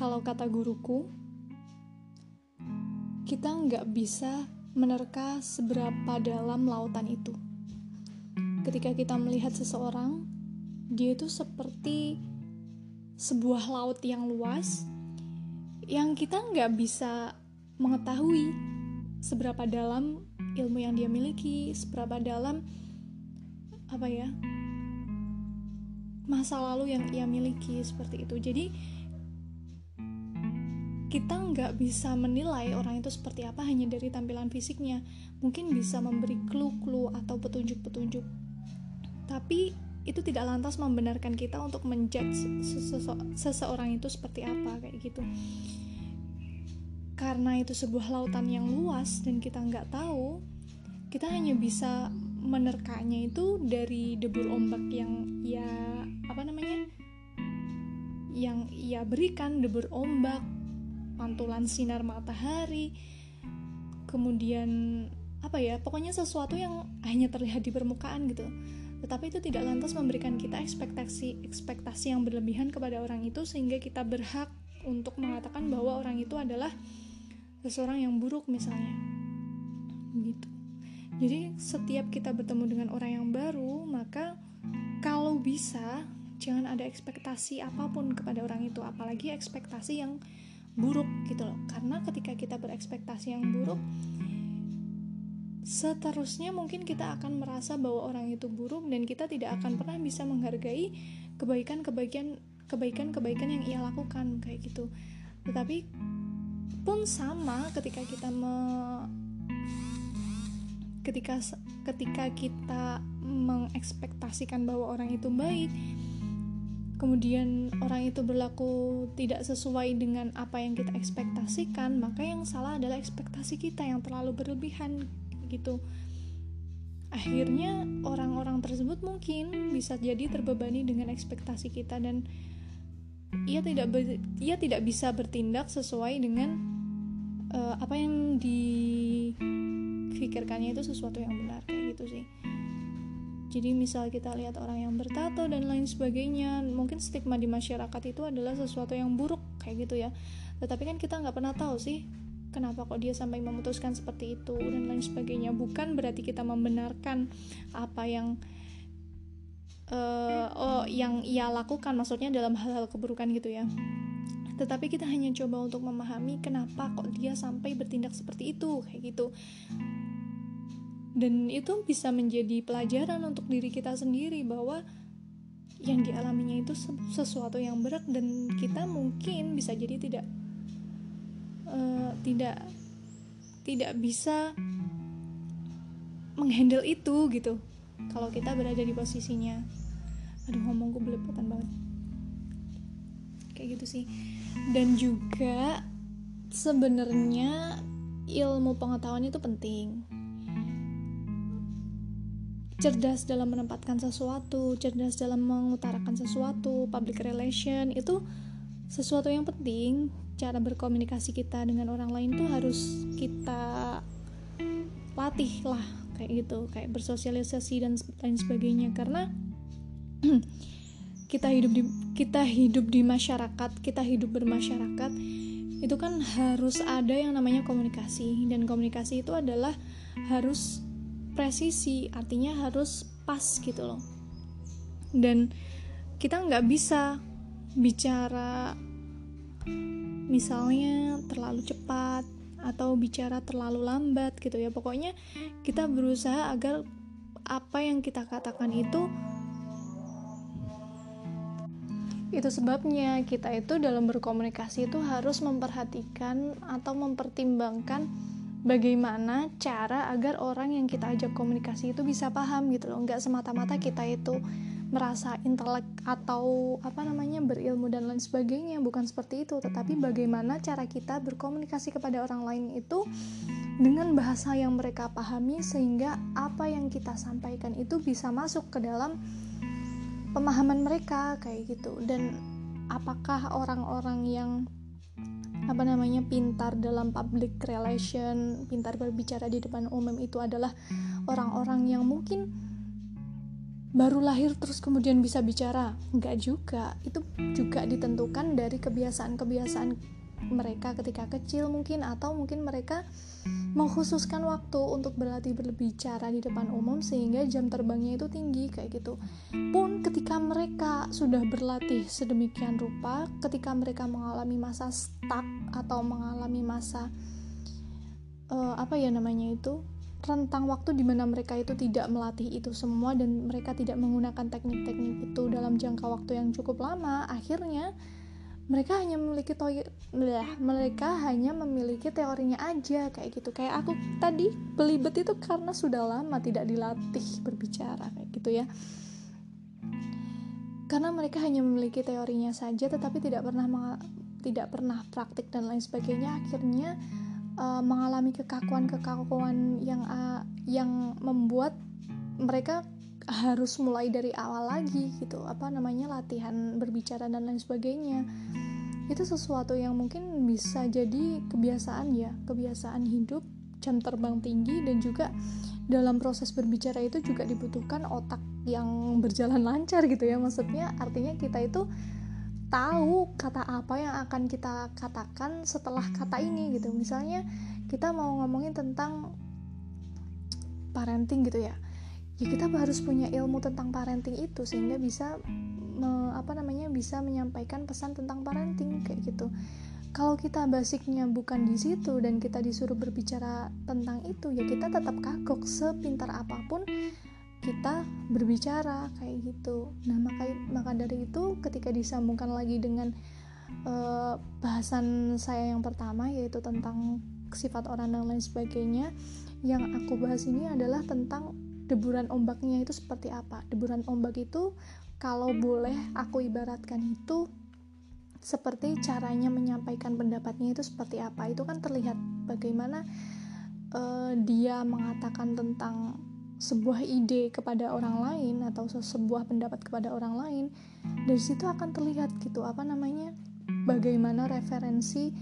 kalau kata guruku, kita nggak bisa menerka seberapa dalam lautan itu. Ketika kita melihat seseorang, dia itu seperti sebuah laut yang luas yang kita nggak bisa mengetahui seberapa dalam ilmu yang dia miliki, seberapa dalam apa ya masa lalu yang ia miliki seperti itu. Jadi kita nggak bisa menilai orang itu seperti apa hanya dari tampilan fisiknya. Mungkin bisa memberi clue-clue atau petunjuk-petunjuk. Tapi itu tidak lantas membenarkan kita untuk menjudge seseorang itu seperti apa kayak gitu. Karena itu sebuah lautan yang luas dan kita nggak tahu, kita hanya bisa menerkanya itu dari debur ombak yang ya apa namanya yang ia berikan debur ombak pantulan sinar matahari kemudian apa ya pokoknya sesuatu yang hanya terlihat di permukaan gitu. Tetapi itu tidak lantas memberikan kita ekspektasi ekspektasi yang berlebihan kepada orang itu sehingga kita berhak untuk mengatakan bahwa orang itu adalah seseorang yang buruk misalnya. Gitu. Jadi setiap kita bertemu dengan orang yang baru maka kalau bisa jangan ada ekspektasi apa pun kepada orang itu apalagi ekspektasi yang buruk gitu loh. Karena ketika kita berekspektasi yang buruk seterusnya mungkin kita akan merasa bahwa orang itu buruk dan kita tidak akan pernah bisa menghargai kebaikan-kebaikan kebaikan-kebaikan yang ia lakukan kayak gitu. Tetapi pun sama ketika kita me ketika ketika kita mengekspektasikan bahwa orang itu baik kemudian orang itu berlaku tidak sesuai dengan apa yang kita ekspektasikan, maka yang salah adalah ekspektasi kita yang terlalu berlebihan gitu. Akhirnya orang-orang tersebut mungkin bisa jadi terbebani dengan ekspektasi kita dan ia tidak ia tidak bisa bertindak sesuai dengan uh, apa yang dipikirkannya itu sesuatu yang benar kayak gitu sih. Jadi misal kita lihat orang yang bertato dan lain sebagainya, mungkin stigma di masyarakat itu adalah sesuatu yang buruk kayak gitu ya. Tetapi kan kita nggak pernah tahu sih kenapa kok dia sampai memutuskan seperti itu dan lain sebagainya. Bukan berarti kita membenarkan apa yang uh, oh yang ia lakukan, maksudnya dalam hal-hal keburukan gitu ya. Tetapi kita hanya coba untuk memahami kenapa kok dia sampai bertindak seperti itu kayak gitu dan itu bisa menjadi pelajaran untuk diri kita sendiri bahwa yang dialaminya itu sesuatu yang berat dan kita mungkin bisa jadi tidak uh, tidak tidak bisa menghandle itu gitu kalau kita berada di posisinya. Aduh ngomongku belepotan banget. Kayak gitu sih. Dan juga sebenarnya ilmu pengetahuan itu penting cerdas dalam menempatkan sesuatu, cerdas dalam mengutarakan sesuatu, public relation itu sesuatu yang penting. Cara berkomunikasi kita dengan orang lain tuh harus kita latih lah kayak gitu, kayak bersosialisasi dan lain sebagainya. Karena kita hidup di kita hidup di masyarakat, kita hidup bermasyarakat itu kan harus ada yang namanya komunikasi. Dan komunikasi itu adalah harus presisi artinya harus pas gitu loh. Dan kita nggak bisa bicara misalnya terlalu cepat atau bicara terlalu lambat gitu ya. Pokoknya kita berusaha agar apa yang kita katakan itu itu sebabnya kita itu dalam berkomunikasi itu harus memperhatikan atau mempertimbangkan bagaimana cara agar orang yang kita ajak komunikasi itu bisa paham gitu loh. Nggak semata-mata kita itu merasa intelek atau apa namanya berilmu dan lain sebagainya. Bukan seperti itu. Tetapi bagaimana cara kita berkomunikasi kepada orang lain itu dengan bahasa yang mereka pahami sehingga apa yang kita sampaikan itu bisa masuk ke dalam pemahaman mereka kayak gitu. Dan apakah orang-orang yang apa namanya pintar dalam public relation, pintar berbicara di depan umum itu adalah orang-orang yang mungkin baru lahir terus kemudian bisa bicara. Nggak juga. Itu juga ditentukan dari kebiasaan-kebiasaan mereka ketika kecil mungkin atau mungkin mereka mengkhususkan waktu untuk berlatih berbicara di depan umum sehingga jam terbangnya itu tinggi kayak gitu. Pun ketika mereka sudah berlatih sedemikian rupa ketika mereka mengalami masa stuck atau mengalami masa uh, apa ya namanya itu rentang waktu di mana mereka itu tidak melatih itu semua dan mereka tidak menggunakan teknik-teknik itu dalam jangka waktu yang cukup lama, akhirnya mereka hanya memiliki toy mereka hanya memiliki teorinya aja kayak gitu. Kayak aku tadi belibet itu karena sudah lama tidak dilatih berbicara kayak gitu ya. Karena mereka hanya memiliki teorinya saja tetapi tidak pernah tidak pernah praktik dan lain sebagainya akhirnya uh, mengalami kekakuan-kekakuan yang uh, yang membuat mereka harus mulai dari awal lagi gitu. Apa namanya latihan berbicara dan lain sebagainya. Itu sesuatu yang mungkin bisa jadi kebiasaan ya kebiasaan hidup jam terbang tinggi dan juga dalam proses berbicara itu juga dibutuhkan otak yang berjalan lancar gitu ya. Maksudnya artinya kita itu tahu kata apa yang akan kita katakan setelah kata ini gitu. Misalnya kita mau ngomongin tentang parenting gitu ya ya kita harus punya ilmu tentang parenting itu sehingga bisa me, apa namanya bisa menyampaikan pesan tentang parenting kayak gitu kalau kita basicnya bukan di situ dan kita disuruh berbicara tentang itu ya kita tetap kagok sepintar apa pun kita berbicara kayak gitu. Nah, maka maka dari itu ketika disambungkan lagi dengan uh, bahasan saya yang pertama yaitu tentang sifat orang dan lain sebagainya, yang aku bahas ini adalah tentang deburan ombaknya itu seperti apa. Deburan ombak itu kalau boleh aku ibaratkan itu seperti caranya menyampaikan pendapatnya itu seperti apa. Itu kan terlihat bagaimana uh, dia mengatakan tentang sebuah ide kepada orang lain atau sebuah pendapat kepada orang lain dari situ akan terlihat gitu apa namanya bagaimana referensi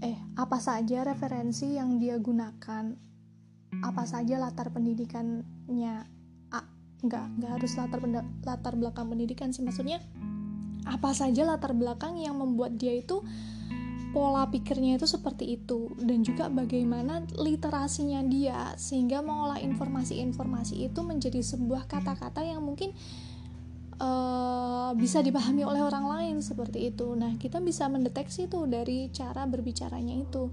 eh apa saja referensi yang dia gunakan apa saja latar pendidikannya ah, nggak nggak harus latar latar belakang pendidikan sih maksudnya apa saja latar belakang yang membuat dia itu pola pikirnya itu seperti itu dan juga bagaimana literasinya dia sehingga mengolah informasi-informasi itu menjadi sebuah kata-kata yang mungkin uh, bisa dipahami oleh orang lain seperti itu. Nah, kita bisa mendeteksi itu dari cara berbicaranya itu.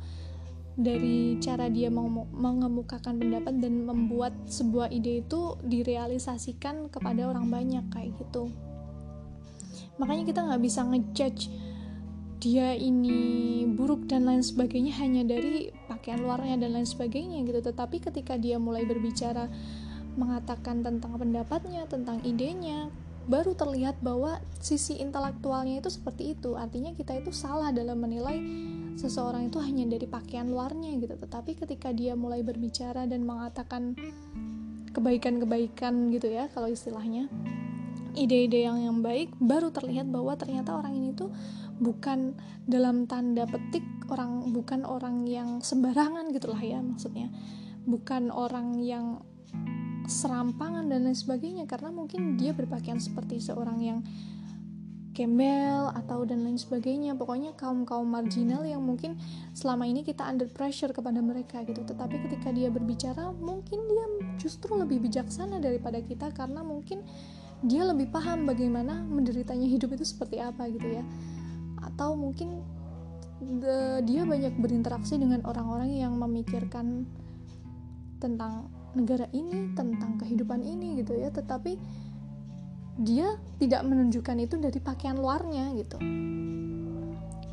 Dari cara dia mengemukakan pendapat dan membuat sebuah ide itu direalisasikan kepada orang banyak kayak gitu. Makanya kita nggak bisa ngejudge dia ini buruk dan lain sebagainya hanya dari pakaian luarnya dan lain sebagainya gitu tetapi ketika dia mulai berbicara mengatakan tentang pendapatnya tentang idenya baru terlihat bahwa sisi intelektualnya itu seperti itu artinya kita itu salah dalam menilai seseorang itu hanya dari pakaian luarnya gitu. Tetapi ketika dia mulai berbicara dan mengatakan kebaikan-kebaikan gitu ya kalau istilahnya ide-ide yang yang baik baru terlihat bahwa ternyata orang ini tuh bukan dalam tanda petik orang bukan orang yang sembarangan gitulah ya maksudnya. Bukan orang yang serampangan dan lain sebagainya karena mungkin dia berpakaian seperti seorang yang gembel atau dan lain sebagainya. Pokoknya kaum kaum marginal yang mungkin selama ini kita under pressure kepada mereka gitu. Tetapi ketika dia berbicara mungkin dia justru lebih bijaksana daripada kita karena mungkin dia lebih paham bagaimana menderitanya hidup itu seperti apa gitu ya. Atau mungkin the, dia banyak berinteraksi dengan orang-orang yang memikirkan tentang negara ini, tentang kehidupan ini gitu ya, tetapi dia tidak menunjukkan itu dari pakaian luarnya gitu.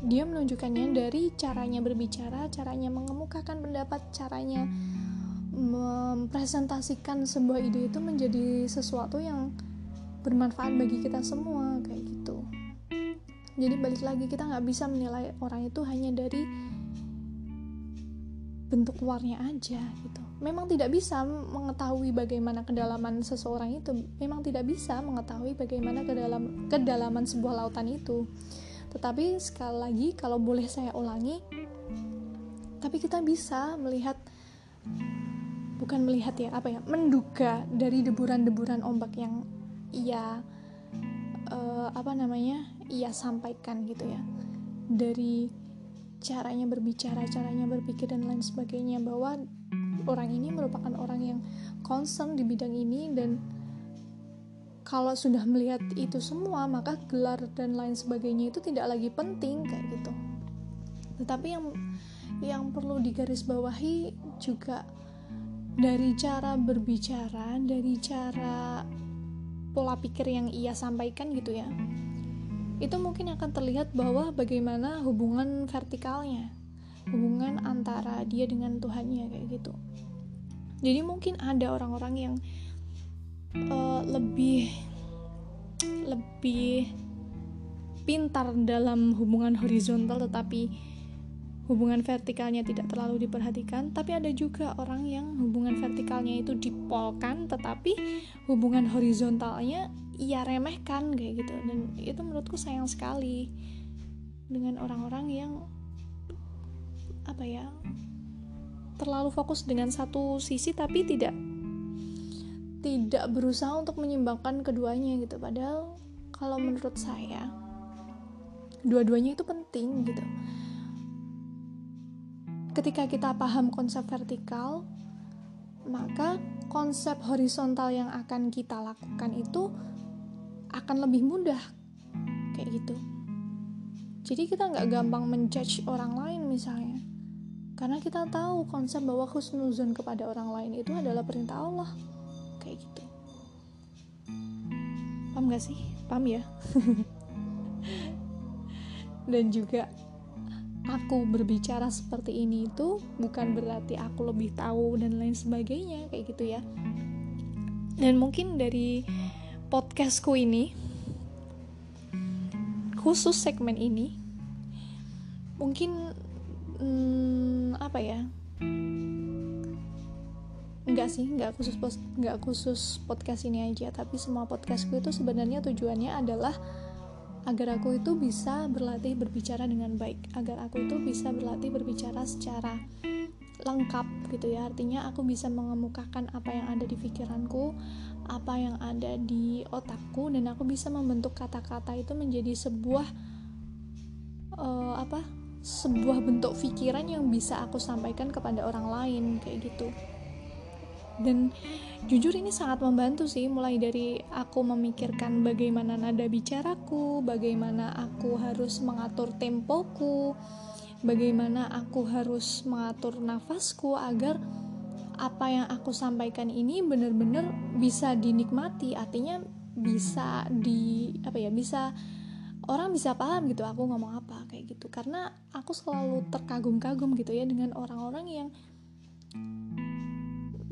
Dia menunjukkannya dari caranya berbicara, caranya mengemukakan pendapat, caranya mempresentasikan sebuah ide itu menjadi sesuatu yang bermanfaat bagi kita semua kayak gitu jadi balik lagi kita nggak bisa menilai orang itu hanya dari bentuk luarnya aja gitu. Memang tidak bisa mengetahui bagaimana kedalaman seseorang itu. Memang tidak bisa mengetahui bagaimana ke dalam kedalaman sebuah lautan itu. Tetapi sekali lagi kalau boleh saya ulangi tapi kita bisa melihat bukan melihat ya apa ya menduga dari deburan-deburan ombak yang ia uh, apa namanya ia sampaikan gitu ya. Dari caranya berbicara caranya berpikir dan lain sebagainya bahwa orang ini merupakan orang yang concern di bidang ini dan kalau sudah melihat itu semua maka gelar dan lain sebagainya itu tidak lagi penting kayak gitu. Tetapi yang yang perlu digarisbawahi juga dari cara berbicara dari cara pola pikir yang ia sampaikan gitu ya itu mungkin akan terlihat bahwa bagaimana hubungan vertikalnya hubungan antara dia dengan Tuhannya kayak gitu. Jadi mungkin ada orang-orang yang uh, lebih lebih pintar dalam hubungan horizontal tetapi hubungan vertikalnya tidak terlalu diperhatikan. Tapi ada juga orang yang hubungan vertikalnya itu dipolkan tetapi hubungan horizontalnya ia remehkan kayak gitu. Dan itu menurutku sayang sekali dengan orang-orang yang apa ya terlalu fokus dengan satu sisi tapi tidak tidak berusaha untuk menyimbangkan keduanya gitu. Padahal kalau menurut saya dua-duanya itu penting gitu. Ketika kita paham konsep vertikal maka konsep horizontal yang akan kita lakukan itu akan lebih mudah. Kayak gitu. Jadi kita nggak gampang menjudge orang lain misalnya. Karena kita tahu konsep bahwa husnuzon kepada orang lain itu adalah perintah Allah. Kayak gitu. Paham gak sih? Paham ya? Dan juga aku berbicara seperti ini itu bukan berarti aku lebih tahu dan lain sebagainya kayak gitu ya. Dan mungkin dari podcastku ini khusus segmen ini mungkin hmm, apa ya Enggak sih, enggak khusus enggak khusus podcast ini aja, tapi semua podcastku itu sebenarnya tujuannya adalah agar aku itu bisa berlatih berbicara dengan baik, agar aku itu bisa berlatih berbicara secara lengkap gitu ya. Artinya aku bisa mengemukakan apa yang ada di pikiranku, apa yang ada di otakku dan aku bisa membentuk kata-kata itu menjadi sebuah uh, apa? sebuah bentuk pikiran yang bisa aku sampaikan kepada orang lain kayak gitu dan jujur ini sangat membantu sih mulai dari aku memikirkan bagaimana nada bicaraku bagaimana aku harus mengatur tempoku bagaimana aku harus mengatur nafasku agar apa yang aku sampaikan ini benar-benar bisa dinikmati. Artinya bisa di apa ya bisa orang bisa paham gitu aku ngomong apa kayak gitu. Karena aku selalu terkagum-kagum gitu ya dengan orang-orang yang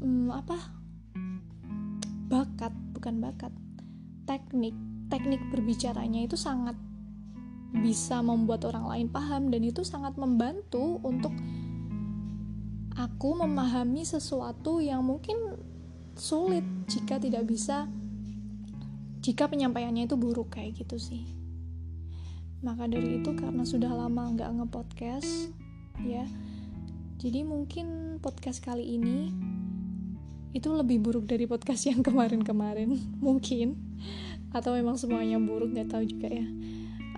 hmm, apa bakat bukan bakat teknik teknik berbicaranya itu sangat bisa membuat orang lain paham dan itu sangat membantu untuk aku memahami sesuatu yang mungkin sulit jika tidak bisa jika penyampaiannya itu buruk kayak gitu sih. Maka dari itu karena sudah lama nggak ngepodcast ya jadi mungkin podcast kali ini itu lebih buruk dari podcast yang kemarin-kemarin mungkin. Atau memang semuanya buruk nggak tahu juga ya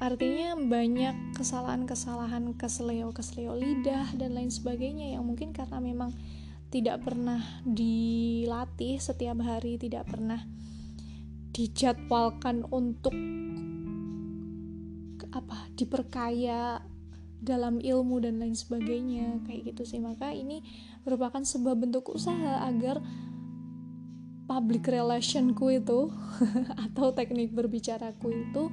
artinya banyak kesalahan-kesalahan kesleo-kesleo lidah dan lain sebagainya yang mungkin karena memang tidak pernah dilatih setiap hari tidak pernah dijadwalkan untuk apa diperkaya dalam ilmu dan lain sebagainya kayak gitu sih. Maka ini merupakan sebuah bentuk usaha agar public relationku itu atau teknik berbicaraku itu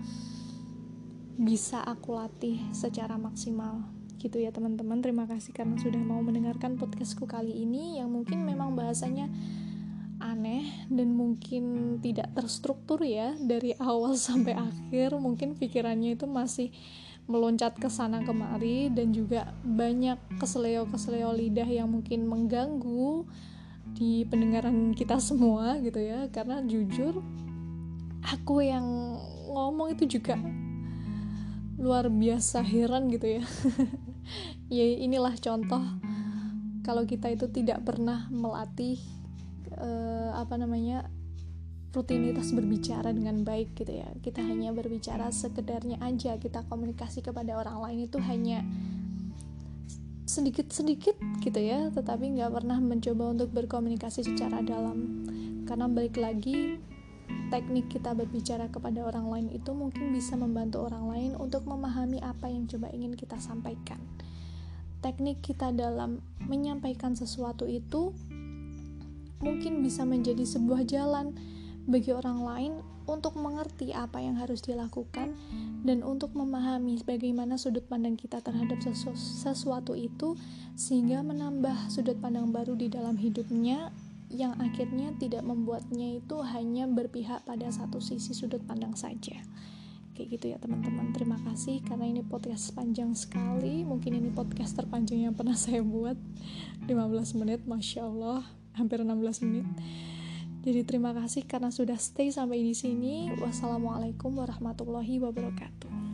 bisa aku latih secara maksimal. Gitu ya teman-teman. Terima kasih karena sudah mau mendengarkan podcastku kali ini yang mungkin memang bahasanya aneh dan mungkin tidak terstruktur ya dari awal sampai akhir. Mungkin pikirannya itu masih meloncat ke sana kemari dan juga banyak keseleo-keseleo lidah yang mungkin mengganggu di pendengaran kita semua gitu ya. Karena jujur aku yang ngomong itu juga luar biasa heran gitu ya. Ya inilah contoh kalau kita itu tidak pernah melatih uh, apa namanya rutinitas berbicara dengan baik gitu ya. Kita hanya berbicara sekedarnya aja kita komunikasi kepada orang lain itu hanya sedikit-sedikit gitu ya tetapi nggak pernah mencoba untuk berkomunikasi secara dalam. Karena balik lagi teknik kita berbicara kepada orang lain itu mungkin bisa membantu orang lain untuk memahami apa yang coba ingin kita sampaikan. Teknik kita dalam menyampaikan sesuatu itu mungkin bisa menjadi sebuah jalan bagi orang lain untuk mengerti apa yang harus dilakukan dan untuk memahami bagaimana sudut pandang kita terhadap sesu sesuatu itu sehingga menambah sudut pandang baru di dalam hidupnya yang akhirnya tidak membuatnya itu hanya berpihak pada satu sisi sudut pandang saja. Kayak gitu ya teman-teman. Terima kasih karena ini podcast panjang sekali. Mungkin ini podcast terpanjang yang pernah saya buat. 15 menit Masya Allah. Hampir 16 menit. Jadi terima kasih karena sudah stay sampai di sini. Wassalamualaikum warahmatullahi wabarakatuh.